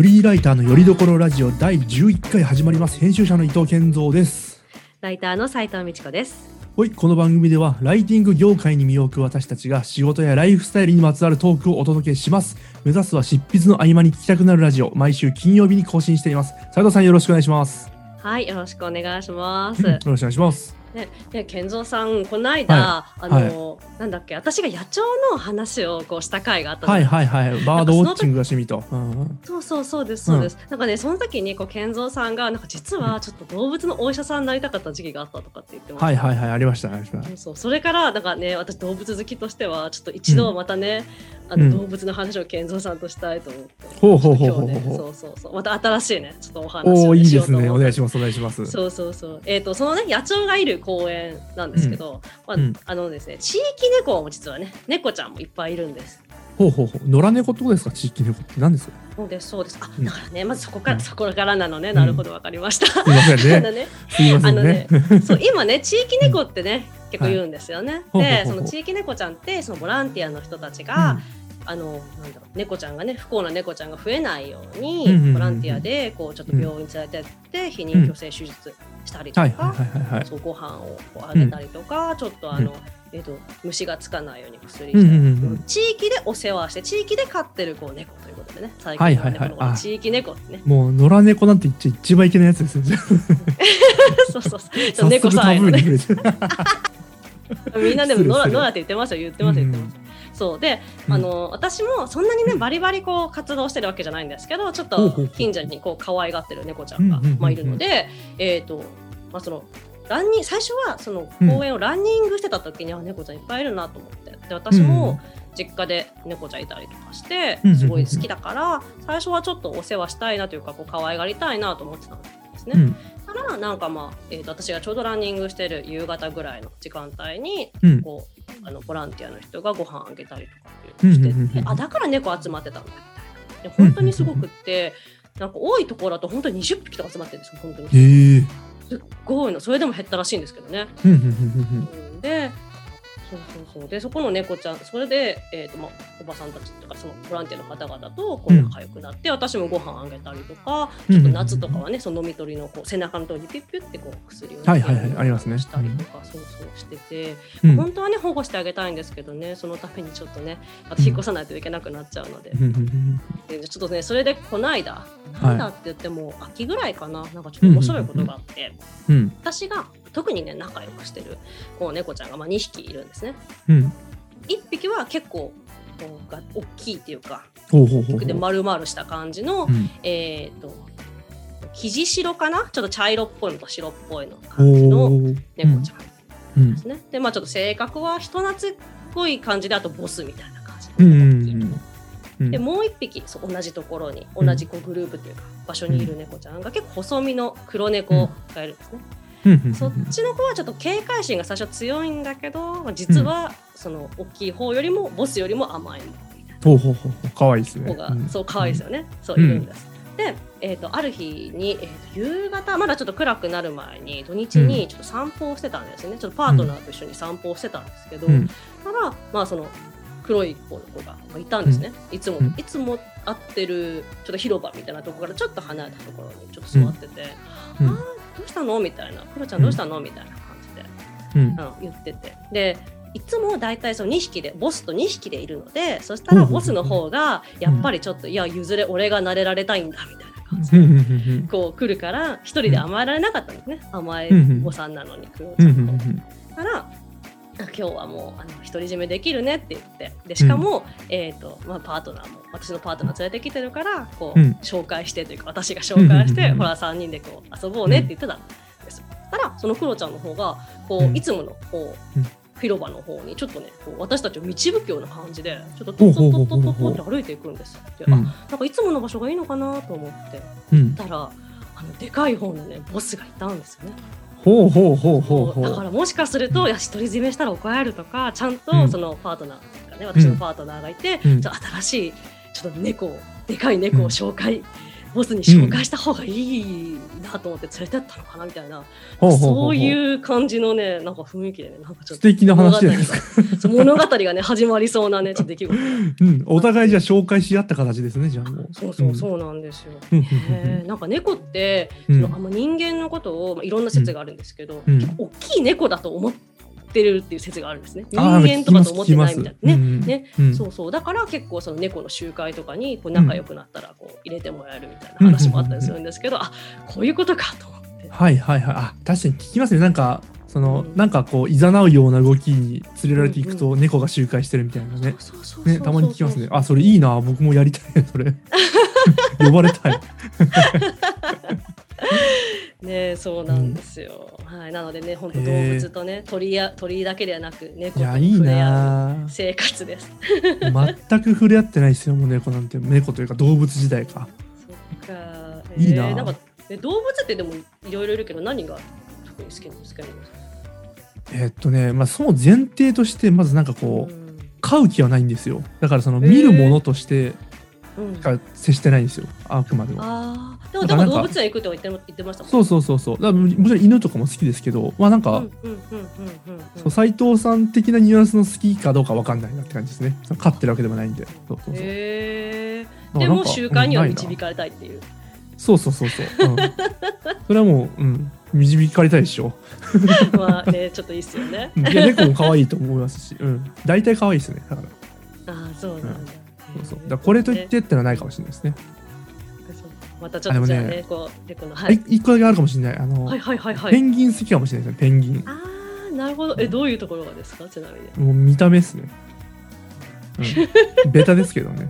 フリーライターのよりどころラジオ第11回始まります。編集者の伊藤健三です。ライターの斉藤美智子です。はいこの番組ではライティング業界に身を置く私たちが仕事やライフスタイルにまつわるトークをお届けします。目指すは執筆の合間に聞きたくなるラジオ。毎週金曜日に更新しています。斉藤さんよろしくお願いします。はいよろしくお願いします、よろしくお願いしますね、ね、健三さん、この間、はい。あの、なんだっけ、私が野鳥の話をこうした回があったはないいはいはい。バードウォッチングが趣味と、うんうん。そうそうそうです、そうです。なんかね、その時に、こう、健三さんが、なんか実はちょっと動物のお医者さんになりたかった時期があったとかって言ってました。はいはいはいありましたありましたそうそれからなんかね私動物好きとしてはちょっと一度またね、あうんの動物の話を健三さんとしたいと思って、ほうほうほうほうほうねそうそうそう。また新しいねちょっとお話を、ね、おおいいですねお願いしますお願いします。そうそうそう。えっ、と、そのね、野鳥がいる公園なんですけど、まあ、うん。あのですね、地域猫も実はね、猫ちゃんもいっぱいいるんです。ほうほうほう。野良猫ってことですか？地域猫って何です？かそうです、そうです。あ、うん。だからね、まずそこから、うん。そこからなのね、なるほど、わかりました。すいませんね。あのね、あのねね、そう、今ね、地域猫ってね、結構言うんですよね。はいで、そうの地域猫ちゃんって、そのボランティアの人たちが、あの、なんだろう、猫ちゃんがね、不幸な猫ちゃんが増えないように、うんうんうんうん。ボランティアで、こう、ちょっと病院に連れてって、避妊去勢手術したりとか。ご飯をこうあげたりとか、ちょっとあの、うん。えっと虫がつかないように薬して、うんうんうんうん。地域でお世話して地域で飼ってるこう猫ということでね最はい近の猫のはいはいあ。地域猫ってね。もう野良猫なんて一番いけないやつですよ。そうそうそう。早猫さんのね。みんなでも 失礼失礼ノラノラって言ってますよ言ってます言ってます、そうで、うん。あの私もそんなにねバリバリこう活動してるわけじゃないんですけどちょっと近所にこう可愛がってる猫ちゃんが、まあ、いるのでえっ、とまあそのランニ最初はそのうん公園をランニングしてた時には猫ちゃんいっぱいいるなと思って。で私も実家で猫ちゃんいたりとかしてすごい好きだから最初はちょっとお世話したいなというかこう可愛がりたいなと思ってたんですね。うん。ただなんかまあ、えー、と私がちょうどランニングしてる夕方ぐらいの時間帯にうん。こうあのボランティアの人がご飯あげたりとかっててうんうんあだから猫集まってたんだみたいな。で本当にすごくってなんか多いところだと本当に20匹とか集まってるんですよ本当に。すっごいの。それでも減ったらしいんですけどね。でそうそうそう。でそこの猫ちゃんそれで、えーとまあ、おばさんたちとかそのボランティアの方々とこううん仲良くなって、私もご飯あげたりとかうんちょっと夏とかはねその飲み取りのこう背中のところにピュッピュッってこう薬をねはいはいはいありますね。したりとか、そうそうしてて、うん。本当はね保護してあげたいんですけどねそのためにちょっとねまた引っ越さないといけなくなっちゃうので,、うんうんうんでちょっとねそれでこないだはい。なんだって言っても秋ぐらいかな。なんかちょっと面白いことがあって、うん。私が特にね仲良くしてるこう猫ちゃんがまあ2匹いるんですね。うん。1匹は結構こうが大きいっていうか。で丸々した感じの、うんえっ、と生地白かな？ちょっと茶色っぽいのと白っぽいのほ感じのう猫ちゃんうんですね。でまあちょっと性格は人懐っこい感じであとボスみたいな感じのでもう一匹そう同じところに同じこうグループというか場所にいる猫ちゃんが結構細身の黒猫がいるんですね。うん。うんうんそっちの子はちょっと警戒心が最初強いんだけどまあ実はその大きい方よりもボスよりも甘いみたいな。ほうほうほうほう。かわいいですね。子が、うん。そう可愛いですよね、そううんいるんです。で、えー、とある日に、えー、と夕方まだちょっと暗くなる前に土日にちょっと散歩をしてたんですね、ちょっとパートナーと一緒に散歩をしてたんですけど、うん。たらまあその黒い子の子がまあいたんですね、いつも、うん。いつも会ってるちょっと広場みたいなところからちょっと離れたところにちょっと座ってて「うん。あーどうしたの?」みたいな「クロちゃんどうしたの?」みたいな感じで。うん。うん、言ってて。でいつも大体その2匹でボスと2匹でいるのでそしたらボスの方がやっぱりちょっと、いや譲れ俺が撫でられたいんだみたいな感じうん。で、こう来るから一人で甘えられなかったんですね、甘え子さんなのにクロちゃんと。からあ今日はもうあの独り占めできるねって言って。でしかも、えーとまあ、パートナーも私のパートナー連れてきてるからこう、うん。紹介してというか私が紹介して、うんほら3人でこう遊ぼうねって言ってたんです。たらそのクロちゃんの方がこう、うん。いつものこう、うん。広場の方にちょっとねこう私たちを導くような感じでちょっとトットットットットって歩いていくんですでうんあなんかいつもの場所がいいのかなと思ってうんたらあのでかい方のねボスがいたんですよね。ほうほうほうほうほう。だからもしかすると、いや独り占めしたら怒られるとかちゃんうん。とそのパートナーがね私のパートナーがいて、うん。ちょっと新しいちょっと猫をでかい猫を紹介ボスに紹介した方がいいなと思って連れてったのかなみたいな、そうういう感じのねなんか雰囲気でねなんかちょっと素敵な話じゃないですか。物語がね始まりそうなねちょっと出来事がうん、お互いじゃあ紹介し合った形ですね、じゃあもう。そうそうそうなんですよ。うん。なんか猫って、うんそのあんま人間のことを、まあ、いろんな説があるんですけど、うんうん大きい猫だと思ってるっていう説があるんですね。人間とかと思ってないみたいな。ね。ねねうんそうそうだから結構その猫の集会とかにこう仲良くなったらこう入れてもらえるみたいな話もあったりするんですけど、あこういうことかと思って。はいはいはい。あ、確かに聞きますね。なんか、その、うんなんかこう、いざなうような動きに連れられていくと、猫が周回してるみたいなね。ね、たまに聞きますね。あ、それいいな。僕もやりたい。それ。呼ばれたい。ねそうなんですよ。はいなのでね本当動物とね鳥や鳥だけではなく猫といや、いい触れ合うな。生活です。全く触れ合ってないですよ、もう猫なんて。猫というか動物時代か。そっか。いいなえーんかえ動物ってでもいろいろいるけど何が特に好きなんですかね。えっとね、まあ、その前提として、まずなんかこう、ん飼う気はないんですよ。だからその見るものとしてうんしか接してないんですよ。あくまでも。ああでもでも動物園行くって言っても言ってましたもんそうそうそうそう。だからももちろん犬とかも好きですけど、まあなんか、うんうんうんうんうんそう斉藤さん的なニュアンスの好きかどうかわかんないなって感じですね。飼ってるわけでもないんで。そうそうそう。へえ。でも習慣には導かれたいっていう。そうそうそうそう。うん、それはもう、うん、導かれたいでしょ。まあねちょっといいっすよね。猫も可愛いと思いますし、うん。大体可愛いですね。だから、ああそうなんだ。そうそう。だこれと言ってってのはないかもしれないですね。またちょっとじゃああでもねこう猫のははいい。一個だけあるかもしれない。あの、はいはいはいはい。ペンギン好きかもしれないですね、ペンギン。ああなるほど。えどういうところがですか？ちなみに。もう見た目ですね。うん。ベタですけどね。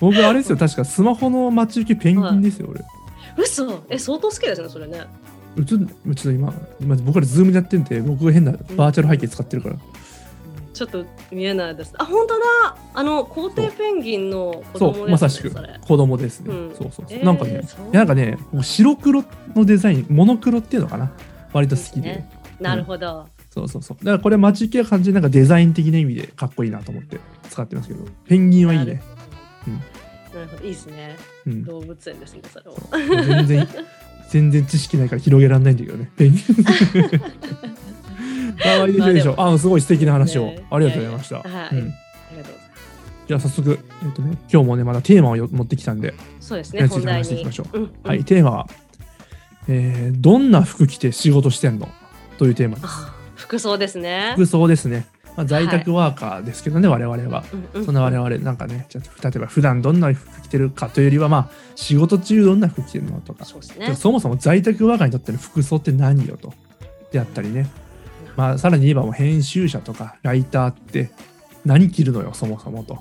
僕、あれですよ、確かスマホの待ち受けペンギンですよ、俺。嘘、え相当好きですねそれね。うん、ちょっと今、今僕ら Zoom でやってんで、僕が変なバーチャル背景使ってるから。ちょっと見えないです。あ本当だ。あの皇帝ペンギンの子そう、供ですね。まさしく子供ですね。うんそうそうそう。えーなんかね、なんかね、もう白黒のデザイン、モノクロっていうのかな？割と好きで。ねなるほど。そうそうそう。だからこれ待ち受けは完全になんかデザイン的な意味でかっこいいなと思って使ってますけど、ペンギンはいいね。なるほどいいですね。うん。動物園ですねそれも。全然、全然知識ないから広げられないんだけどね。ペンギン。かわいいでしょでしょ。あ、すごい素敵な話を。ねありがとうございました。はいうんありがとうございます。じゃあ早速、えっとね、今日もね、まだテーマをよ持ってきたんで、そうですね本題に話していきましょ。うんうんはい、テーマは、えーどんな服着て仕事してんの？というテーマです。あ服装ですね。服装ですね。まあ、在宅ワーカーですけどね、我々は。うんうんそんな我々、なんかね、じゃあ例えば普段どんな服着てるかというよりは、まあ、仕事中どんな服着てるの？とか、そうね。そもそも在宅ワーカーにとっての服装って何よ？と。であったりね。まあ、さらに言えばもう編集者とかライターって何着るのよ、そもそもと。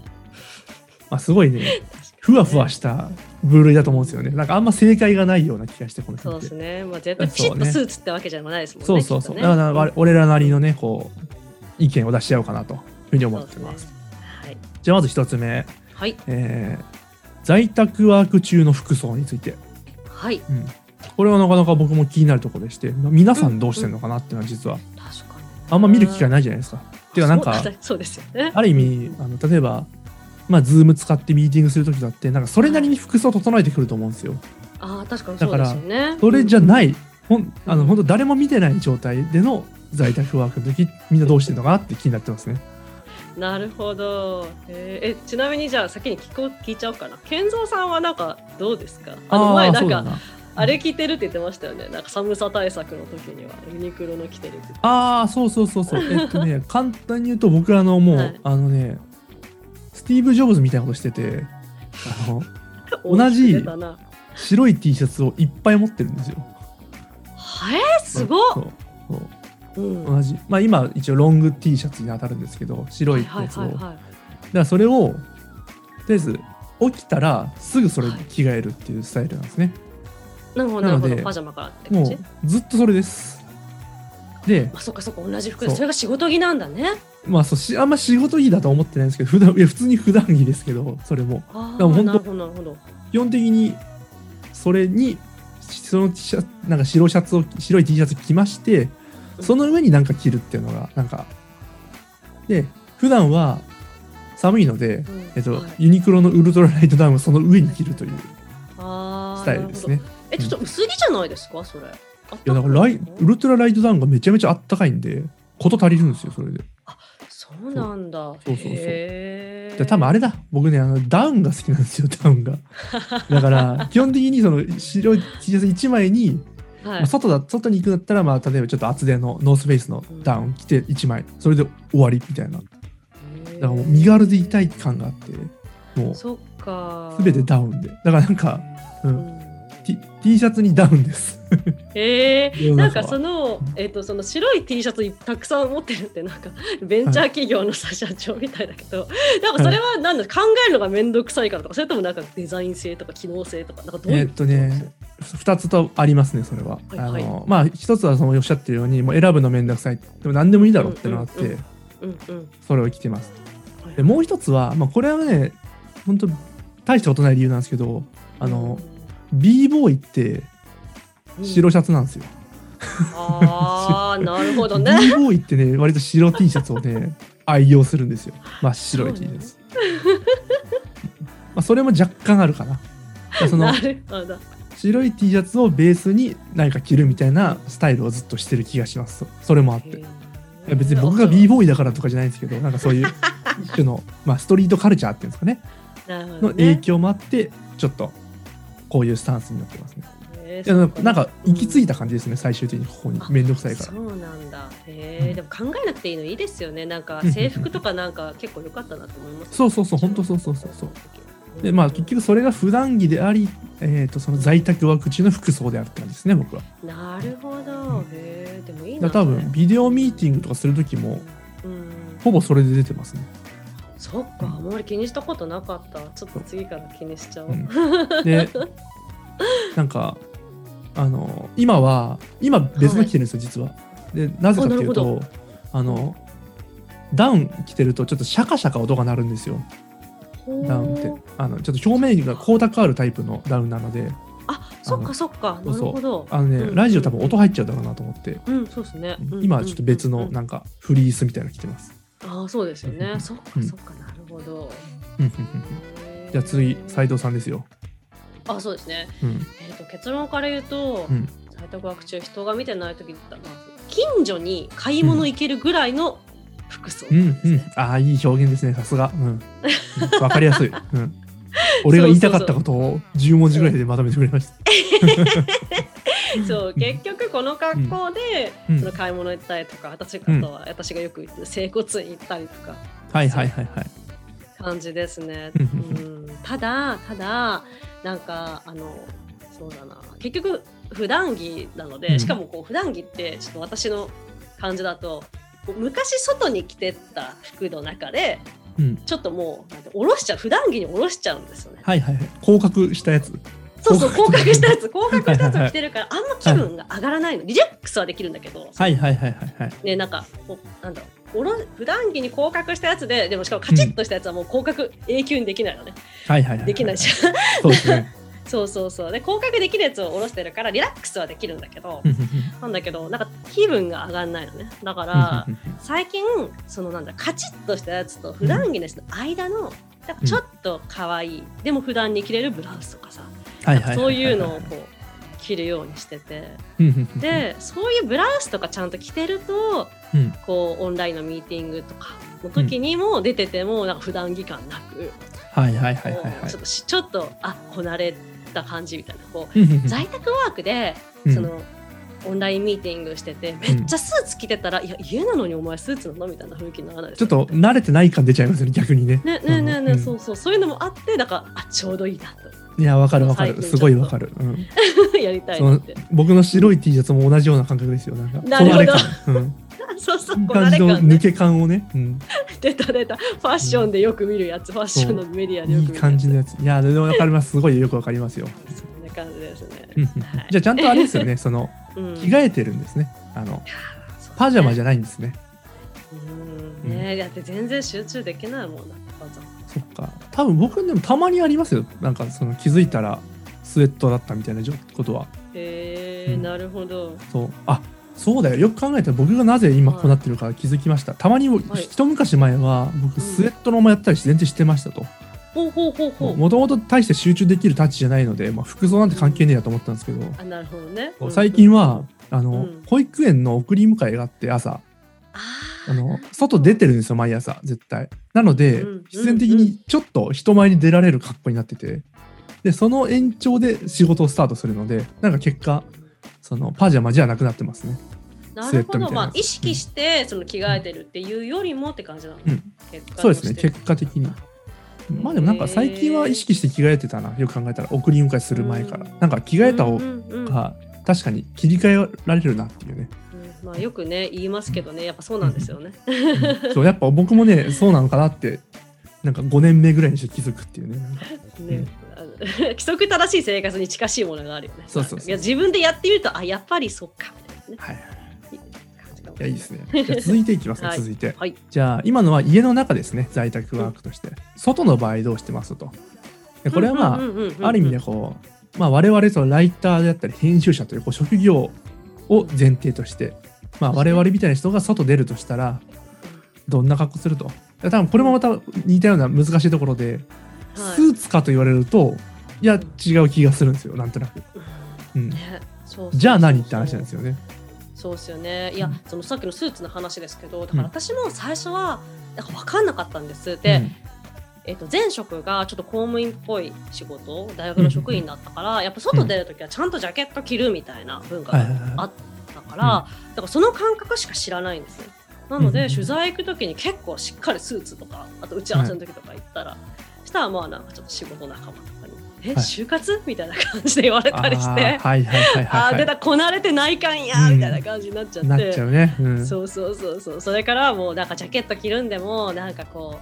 まあ、すごいね、ふわふわした部類だと思うんですよね。なんかあんま正解がないような気がして、このそう。ですね。まあ絶対ピシッとスーツってわけじゃないですもんね。そうそうそう。ねだから我俺らなりのね、こう、意見を出し合おうかなというふうに思ってますねはい。じゃあまず一つ目、はい。えー在宅ワーク中の服装について。はい。うん、これはなかなか僕も気になるところでして、皆さんどうしてるのかなっていうのは実は。あんま見る機会ないじゃないですか。ていうかなんかそうですよね。ある意味あの例えばまあズーム使ってミーティングするときだってなんかそれなりに服装整えてくると思うんですよ。ああ確かにそうですよね。それじゃい。ない、ほんあうんの本当誰も見てない状態での在宅ワークの時みんなどうしてるのかなって気になってますね。なるほど。えーえちなみにじゃあ先に聞こう聞いちゃおうかな。健三さんはなんかどうですか？あの前なんか。あれ着てるって言ってましたよね。なんか寒さ対策の時にはユニクロの着てるって言って。ああそうそうそうそう。えっとね 簡単に言うと僕あのもう、はいあのねスティーブ・ジョブズみたいなことしててあの 同じ白い T シャツをいっぱい持ってるんですよ。はえすごっ。そうそううん同じまあ今一応ロング T シャツに当たるんですけど白いやつを、はいはいはいはいだからそれをとりあえず起きたらすぐそれに着替えるっていうスタイルなんですね、なるほどなるほど。パジャマからって感もじうずっとそれです。であそっかそっか同じ服でそれが仕事着なんだね。まあそうしあんま仕事着だとは思ってないんですけど普段いや普通に普段着ですけどそれも。あでも本当あなるほどなるほど。基本的にそれにそのシャツなんか白シャツを白い T シャツ着ましてその上になんか着るっていうのがなんかで普段は寒いので、うんえっとはい。ユニクロのウルトラライトダウンをその上に着るというあスタイルですね。えちょっと薄着じゃないですか？それ。いいやだからライウルトラライトダウンがめちゃめちゃあったかいんでこと足りるんですよそれで。そうなんだ。そうそうそう多分あれだ。僕ねあのダウンが好きなんですよダウンが。だから基本的にその白い T シャツ1枚に、はい。まあ、外だ外に行くんだったら、まあ、例えばちょっと厚手のノースフェイスのダウン着て1枚。それで終わりみたいな。だからもう身軽でいたい感があってもう。そっか。全てダウンで。だからなんか、う、うんん T, T シャツにダウンです。へえ。世の中は。なんかその,、えっとその白い T シャツたくさん持ってるってなんかベンチャー企業のさ社長みたいだけど、なんかそれはなんだ考えるのが面倒くさいからとかそれともなんかデザイン性とか機能性とかなんかどういうえっとね2つとありますねそれは。はいはい。あのまあ一つはそのおっしゃってるようにもう選ぶのめんどくさい。でも何でもいいだろうってのがあって、うんうんうんうんそれを着てます。でもう一つは、まあ、これはね本当大したことない理由なんですけどあの、b ボーイって白シャツなんですよ。ああなるほど b ねボーイってね割と白 T シャツをね愛用するんですよ真っ白い T シャツ。まあそれも若干あるかな。そのなるほど白い T シャツをベースに何か着るみたいなスタイルをずっとしてる気がします。それもあって。いや別に僕が b ボーイだからとかじゃないんですけどなんかそういう一種の、まあ、ストリートカルチャーっていうんですかねのなるほどね影響もあってちょっとこういうスタンスになってますね。へーなんか行き着いたた感じですね、最終的にここに。あめんどくさいから。そうなんだ。へうん。えでも考えなくていいのいいですよね。なんかうん制服とかなんか結構良かったなと思います。そうそうそう本当そうそうそうそう。うん。でまあ結局それが普段着であり、えー、とその在宅ワーク中の服装であるって感じですね僕は。なるほど。へえでもいいな多分ビデオミーティングとかする時もうん。ほぼそれで出てますね。そっか、あんまり気にしたことなかった。ちょっと次から気にしちゃおう。うんで なんかあの今は今別の着てるんですよ、実は。でなぜかっていうあなるとあのダウン着てるとちょっとシャカシャカ音が鳴るんですよダウンってあのちょっと表面が光沢あるタイプのダウンなのであ、そっかそっか。なるほど。あのね、うんラジオ多分音入っちゃうだろうなと思って、うん、そうですね。うん今はちょっと別のうんなんかフリースみたいなの着てます。ああ、そうですよね。うんそっかうんそっか、なるほど。じゃあ次斉藤さんですよ。あ、そうですね。うんえっと結論から言うとう、ん在宅ワーク中人が見てない時だったら近所に買い物行けるぐらいの服装うんですね。うん、ああいい表現ですねさすが。うんうん わかりやすい。うん 俺が言いたかったことを10文字ぐらいでまとめてくれました。そう結局この格好で、うんその買い物行ったりとか私あとは私がよく行ってる整骨院行ったりとかはいはいはいはい。感じですね。ううんん、ただただなんかあのそうだな結局普段着なので、うんしかもこう普段着ってちょっと私の感じだと昔外に着てた服の中でうんちょっともう下ろしちゃう普段着に下ろしちゃうんですよね。はいはいはい。降格したやつ。そうそう降降格格したやつ降格したやつを着てるからあんま気分が上がらないのリラックスはできるんだけど、はい。はいはいはいはい。ねなんかこうなんだろう。おろ普段着に降格したやつででもしかもカチッとしたやつはもう降格永久にできないのね、はいはいはい。できないじゃんそうですね。そうそうそう。で降格できるやつを下ろしてるからリラックスはできるんだけどなんだけどなんか気分が上がんないのね。だから最近そのなんだカチッとしたやつと普段着のやつの間のなんかちょっと可愛い、でも普段に着れるブラウスとかさそういうのをこう着るようにしてて。うんうんうんでそういうブラウスとかちゃんと着てるとうん。こうオンラインのミーティングとかの時にも出ててもなんか普段着感なく、ちょっとしちょっとあこなれた感じみたいな。こううんうんうん。在宅ワークでうん。その、オンラインミーティングしててめっちゃスーツ着てたら、いや家なのにお前スーツなのみたいな雰囲気にならないですちょっと慣れてない感出ちゃいますよね逆にね。ねねねね、うん。そうそう。そういうのもあってだからあちょうどいいなといやわかるわかる。すごいわかる。うん。やりたい僕の白い T シャツも同じような感覚ですよ。なんかなるほど。うん。そうそうこなれ感ね。抜け感をね、うん、出た出た。ファッションでよく見るやつ、ファッションのメディアでよく見るいい感じのやつ。いやでもわかります。すごいよくわかりますよ。そんな感じですね。じゃあちゃんとあれですよね。そのうん。着替えてるんですね。あのパジャマじゃないんですね。うん。ねだって全然集中できないもん。なパジャマそっか。多分僕でもたまにありますよ。なんかその気づいたらスウェットだったみたいなことは。へえ、うん。なるほど。そう。あそうだよ。よく考えたら僕がなぜ今こうなってるか気づきました、たまにはい。一昔前は僕うん。スウェットのままやったりして全然してましたと、ほうほうほうほう。もともと大して集中できるタッチじゃないので、まあ、服装なんて関係ねえやと思ったんですけど、あなるほどね。こう最近はあの、うん。保育園の送り迎えがあって朝。ああの外出てるんですよ毎朝絶対。なので、うん必然的にちょっと人前に出られる格好になってて。でその延長で仕事をスタートするのでなんか結果そのパジャマじゃなくなってますね。なるほど。まあ意識してその着替えてるっていうよりもって感じなの、うん。そうですね結果的に。まあでもなんか最近は意識して着替えてたなよく考えたら送り迎えする前から。うんなんか着替えた方うんうんうんが確かに切り替えられるなっていうね。うんまあ、よくね言いますけどねやっぱそうなんですよね。うん。そうやっぱ僕もねそうなのかなってなんか5年目ぐらいにして気づくっていうね。ねあの 規則正しい生活に近しいものがあるよね。そうそういや自分でやってみるとあやっぱりそっかみたいなね。はいはい。やいいですね。じゃあ続いていきますね はい。続いて。はい。じゃあ今のは家の中ですね在宅ワークとして。外の場合どうしてますと。でこれはまあうんうんうんうんうん。ある意味でこう、まあ、我々そのライターであったり編集者というこう職業を前提として、まあ、我々みたいな人が外出るとしたらどんな格好すると？多分これもまた似たような難しいところで、はい。スーツかと言われるといや違う気がするんですよなんとなく、じゃあ何って話なんですよね。そうですよね。いや、うんそのさっきのスーツの話ですけど、だからうん。私も最初はなんか分かんなかったんです。で、えっと前職がちょっと公務員っぽい仕事、大学の職員だったから、やっぱ外出るときはちゃんとジャケット着るみたいな文化があったから、だからその感覚しか知らないんですね。なので、うん取材行くときに結構しっかりスーツとか、あと打ち合わせの時とか行ったら、したらまあなんかちょっと仕事仲間とかに、え、はい。就活？みたいな感じで言われたりして。あ出たこなれてないかんや、うん。みたいな感じになっちゃって。うね、うん、そうそうそうそう。それからはもうなんかジャケット着るんでもなんかこ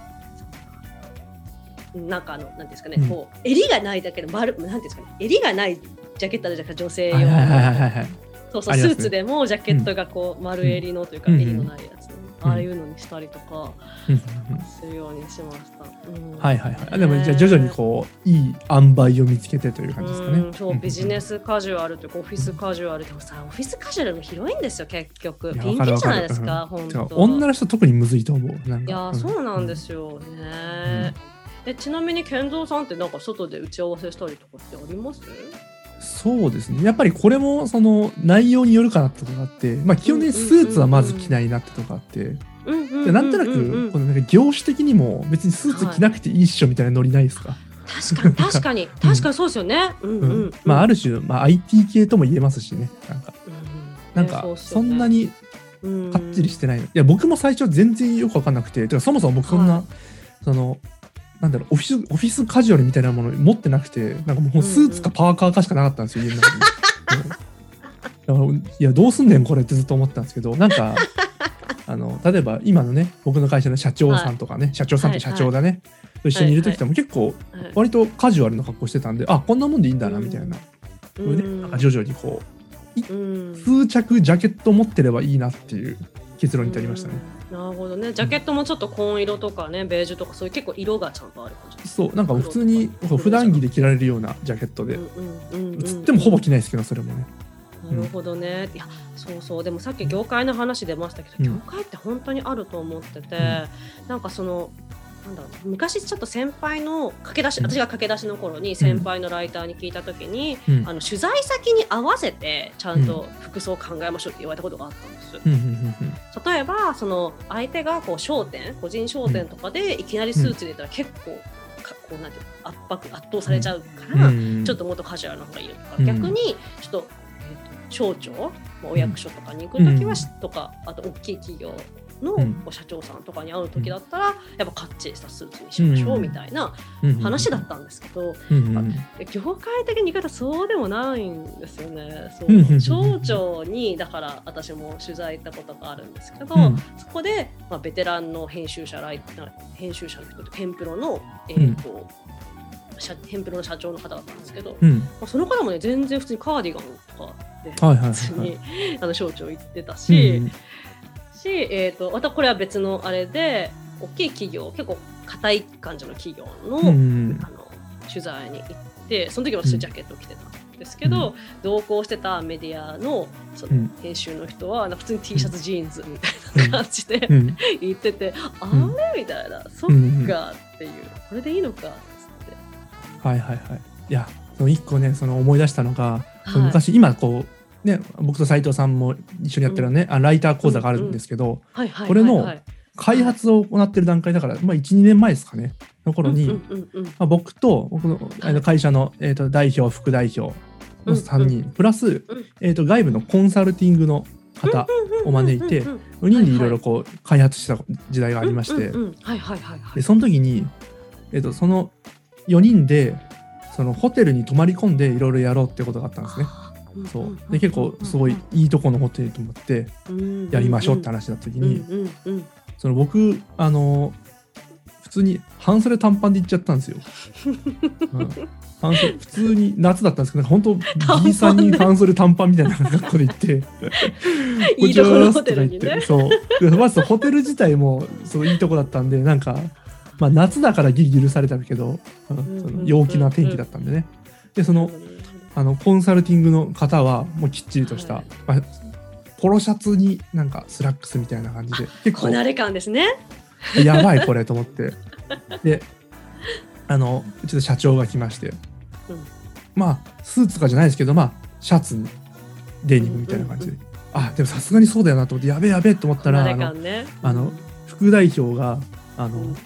うなんかあのなんですかね、うん。こう襟がないだけで丸なんですかね襟がないジャケットあるじゃないですか女性用そうそうスーツでもジャケットがこう丸襟のというかうん。襟のないやつ、ああいうのにしたりとかうん。うんうんするようにしました、うん。はいはいはい。あでもじゃあ徐々にこういい塩梅を見つけてという感じですかね。うん。そうビジネスカジュアルというかオフィスカジュアルでもさオフィスカジュアルも広いんですよ結局。ピンキリじゃないですか本てか当。女の人特にむずいと思う。いやーそうなんですよ。ね、えちなみに健三さんってなんか外で打ち合わせしたりとかってあります？そうですね。やっぱりこれもその内容によるかなってとこがあって、まあ基本的にスーツはまず着ないなってとこがあって、なんとなくこのなんか業種的にも別にスーツ着なくていいっしょみたいなノリないですか？確かに確かに確かにそうですよね。うんううんん。まあある、る種まあ IT 系とも言えますしね。なんかなんかそんなににかっちりしてないの。いや僕も最初全然よく分かんなくて、てかそもそも僕そんな、はいそのなんだろうオフィスオフィスカジュアルみたいなもの持ってなくてなんかもうスーツかパーカーかしかなかったんですよ、家の中に。うん。だからいやどうすんねんこれってずっと思ってたんですけどなんか あの例えば今のね僕の会社の社長さんとかね、社長さんって社長だね、と一緒にいる時とかも結構はい割とカジュアルな格好してたんであこんなもんでいいんだなうん。みたいな、こうれねなんか徐々にこううん。数着ジャケット持ってればいいなっていう結論に至りましたね。うんなるほどね。ジャケットもちょっと紺色とかね、ベージュとかそういう結構色がちゃんとある感じ。そうなんか普通に普段着で着られるようなジャケットで、つってもほぼ着ないですけどそれもね。なるほどね。いや、そうそう。でもさっき業界の話出ましたけど、うん業界って本当にあると思ってて、んなんかその、なんだろう昔ちょっと先輩の駆け出し、うん。私が駆け出しの頃に先輩のライターに聞いた時に、うん。あの取材先に合わせてちゃんと服装を考えましょうって言われたことがあったんです。うんうんうん例えばその相手がこう商店個人商店とかでいきなりスーツでいたら結構かこうなんていうの圧迫圧倒されちゃうから、うん。ちょっともっとカジュアルな方がいいよとか、うん。逆にちょっと,、省庁、まあお役所とかに行くときは、とかあと大きい企業の社長さんとかに会う時だったら、やっぱかっちりしたスーツにしましょううんみたいなうん話だったんですけど、うんうん業界的に見方そうでもないんですよね。そうんうんうんう省庁にだから私も取材行ったことがあるんですけど、うん。そこで、まあ、ベテランの編集者ライ編集者の人とテンプロの、えーと社テンプロの社長の方だったんですけど、うん。まあ、その方もね全然普通にカーディガンとかで、はいはいはい普通にあの省庁行ってたし、んし、えー、とまたこれは別のあれで大きい企業結構硬い感じの企業の,、うん。あの取材に行ってその時は私ジャケット着てたんですけど、同行してたメディアのそのうん。編集の人はなんか普通に T シャツジーンズみたいな感じでうん。言ってて、あん。れみたいな。そっかっていう。これでいいのかっつっはいはいはい。いやその一個ねその思い出したのが、はい。昔今こうね僕と斉藤さんも一緒にやってるね、あライター講座があるんですけど、これの開発を行ってる段階だから、まあ、12年前ですかねの頃に、うんうんうんうん。まあ、僕と僕のあの会社の、えー、と代表副代表の3人、プラス、えー、と外部のコンサルティングの方を招いてうんうんうん4人でいろいろこう開発した時代がありまして、でその時に、えー、とその4人でそのホテルに泊まり込んでいろいろやろうってことがあったんですね。そう。で結構すごいいいとこのホテルに泊まってやりましょうって話だった時に、その僕あの普通に半袖短パンで行っちゃったんですよ。うん。半袖普通に夏だったんですけど本当 B さんに半袖短パンみたいな格好で行って このホテルにね。こんにちはってそう。でまずホテル自体もそういいとこだったんでなんか、まあ、夏だからギリ許されたけど、陽気な天気だったんでね。でそのあのコンサルティングの方はもうきっちりとした、はいまあ、ポロシャツになんかスラックスみたいな感じで結構。こなれ感ですね。やばいこれと思って。であのうちの社長が来まして、うん。まあスーツとかじゃないですけどまあシャツにデニムみたいな感じで、うんあでもさすがにそうだよなと思ってやべえやべえと思ったらあの感ね。あの副代表があの、うん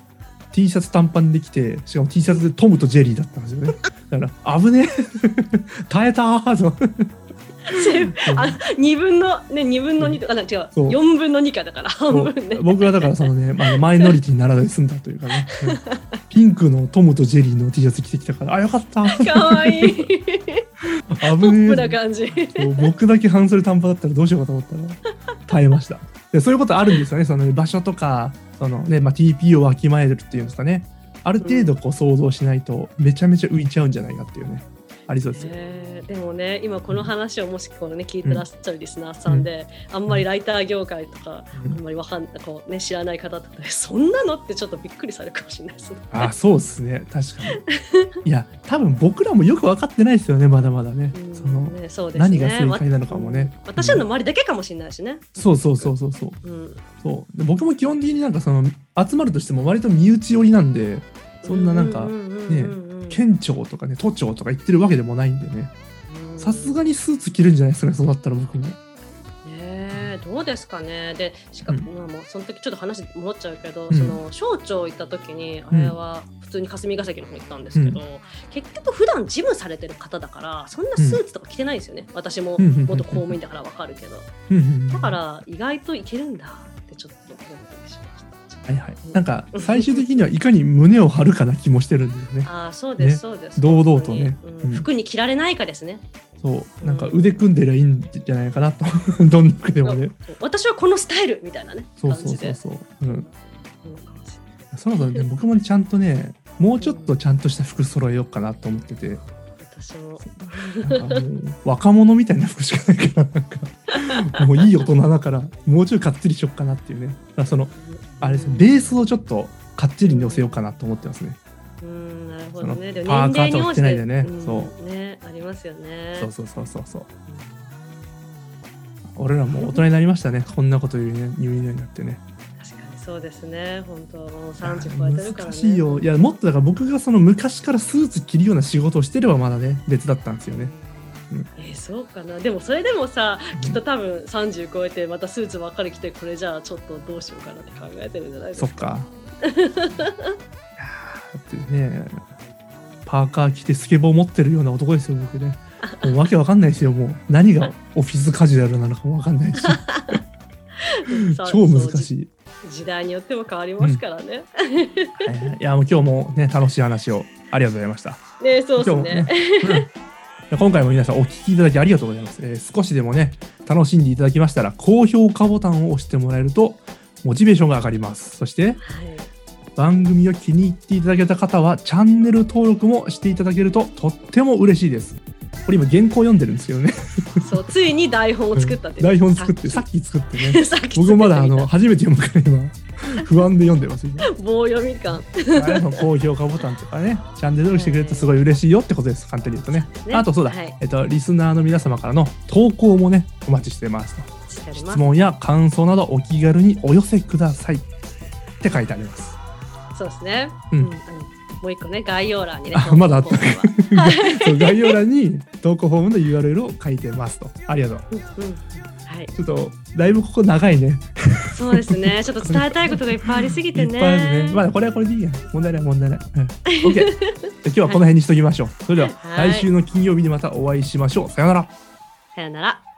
T シャツ短パンできてしかも T シャツでトムとジェリーだったんですよね。だから危ねえ。耐えたーと。あ二分のね二分の二とか違うそう。四分の二かだから半分ね。僕はだからそのね、ま あ、マイノリティにならずに済んだというかね、うん。ピンクのトムとジェリーの T シャツ着てきたからあよかった。可愛いい。ポ危ップなね感じ。僕だけ半袖短パンだったらどうしようかと思ったら耐えました。でそういうことあるんですよね。その場所とかその、ねまあ、TP をわきまえるっていうんですかね。ある程度こう想像しないとめちゃめちゃ浮いちゃうんじゃないかっていうねありそうです。よ、えー。でもね今この話をもしこのね聞いてらっしゃるリスナーさんで、あんまりライター業界とか、うん。あんまりわかんこうね知らない方とかでそんなのってちょっとびっくりされるかもしれないですね。あそうですね。確かに。いや多分僕らもよく分かってないですよねまだまだね、うんそのねそうですね。何が正解なのかもね。わ私らの周りだけかもしれないしね。そうそうそうそうそう。うん、そう。で僕も基本的になんかその集まるとしても割と身内寄りなんでそんななんかうううんうん県庁とかね都庁とか言ってるわけでもないんでね。うん。さすがにスーツ着るんじゃないですかねそうだったら僕も。ねえどうですかね。でしかも、うん。まあ、もうその時ちょっと話戻っちゃうけど、うん。その省庁行った時にあれは普通に霞が関の方行ったんですけど、結局普段事務されてる方だからそんなスーツとか着てないんですよね、私もうんうんうんうん。元公務員だからわかるけど。うんうんうん。だから意外といけるんだってちょっと思ったりしました。はいはい。なんか最終的にはいかに胸を張るかな気もしてるんですよね。ああそうです、ね。そうです。堂々とね。うん。うん。服に着られないかですね。そう。なんか腕組んでりゃいいんじゃないかなと。どんな服でもね。私はこのスタイルみたいなねそうそうそうそう、うん、うん。かもしそろそろね僕もねちゃんとねもうちょっとちゃんとした服揃えようかなと思ってて私も。若者みたいな服しかないからなんかもういい大人だからもうちょいかっちりしよっかなっていうね。そのあれですねベースをちょっとかっちりに寄せようかなと思ってますね。うんなるほどね。パーカーとか着てないでね。うんそねありますよね。そうそうそうそうそう。俺らもう大人になりましたね。こんなこと言うね言うようになってねそうですね。本当もう三十超えてるからね。難しいよいやもっとだから僕がその昔からスーツ着るような仕事をしてればまだね別だったんですよねえーそうかな。でもそれでもさ、きっと多分三十超えてまたスーツばっかり着てこれじゃあちょっとどうしようかなって考えてるんじゃないですか。そっかいやねパーカー着てスケボー持ってるような男ですよ僕ねもうわけわかんないですよもう何がオフィスカジュアルなのかもわかんないし さ超難しいじ時代によっても変わりますからね。はいはい。いやもう今日もね楽しい話をありがとうございました。ねそうですね。うん。今回も皆さんお聞きいただきありがとうございます、えー少しでもね楽しんでいただきましたら高評価ボタンを押してもらえるとモチベーションが上がります。そしてはい。番組を気に入っていただけた方はチャンネル登録もしていただけるととっても嬉しいですこれ今原稿読んでるんですけどね。そうついに台本を作ったって、台本作ってささっき作ってね。僕まだあの初めて読むから今不安で読んでます棒読み感。あれの高評価ボタンとかねチャンネル登録してくれるとすごい嬉しいよってことです簡単に言うとね。ね。あとそうだ、はい。えっとリスナーの皆様からの投稿もねお待ちしてますと。質問や感想などお気軽にお寄せくださいって書いてあります。そうですね。うんあのもう一個ね概要欄にねあまだあった 概要欄に投稿フォームの URL を書いてますと。ありがとう。うんうんはい、ちょっとだいぶここ長いね。そうですね。ちょっと伝えたいことがいっぱいありすぎてね。いっぱいあるね。まあこれはこれでいいや。問題ない問題ない。うん、OK。じゃあ今日はこの辺にしときましょう。それでははい来週の金曜日にまたお会いしましょう。さよなら。さよなら。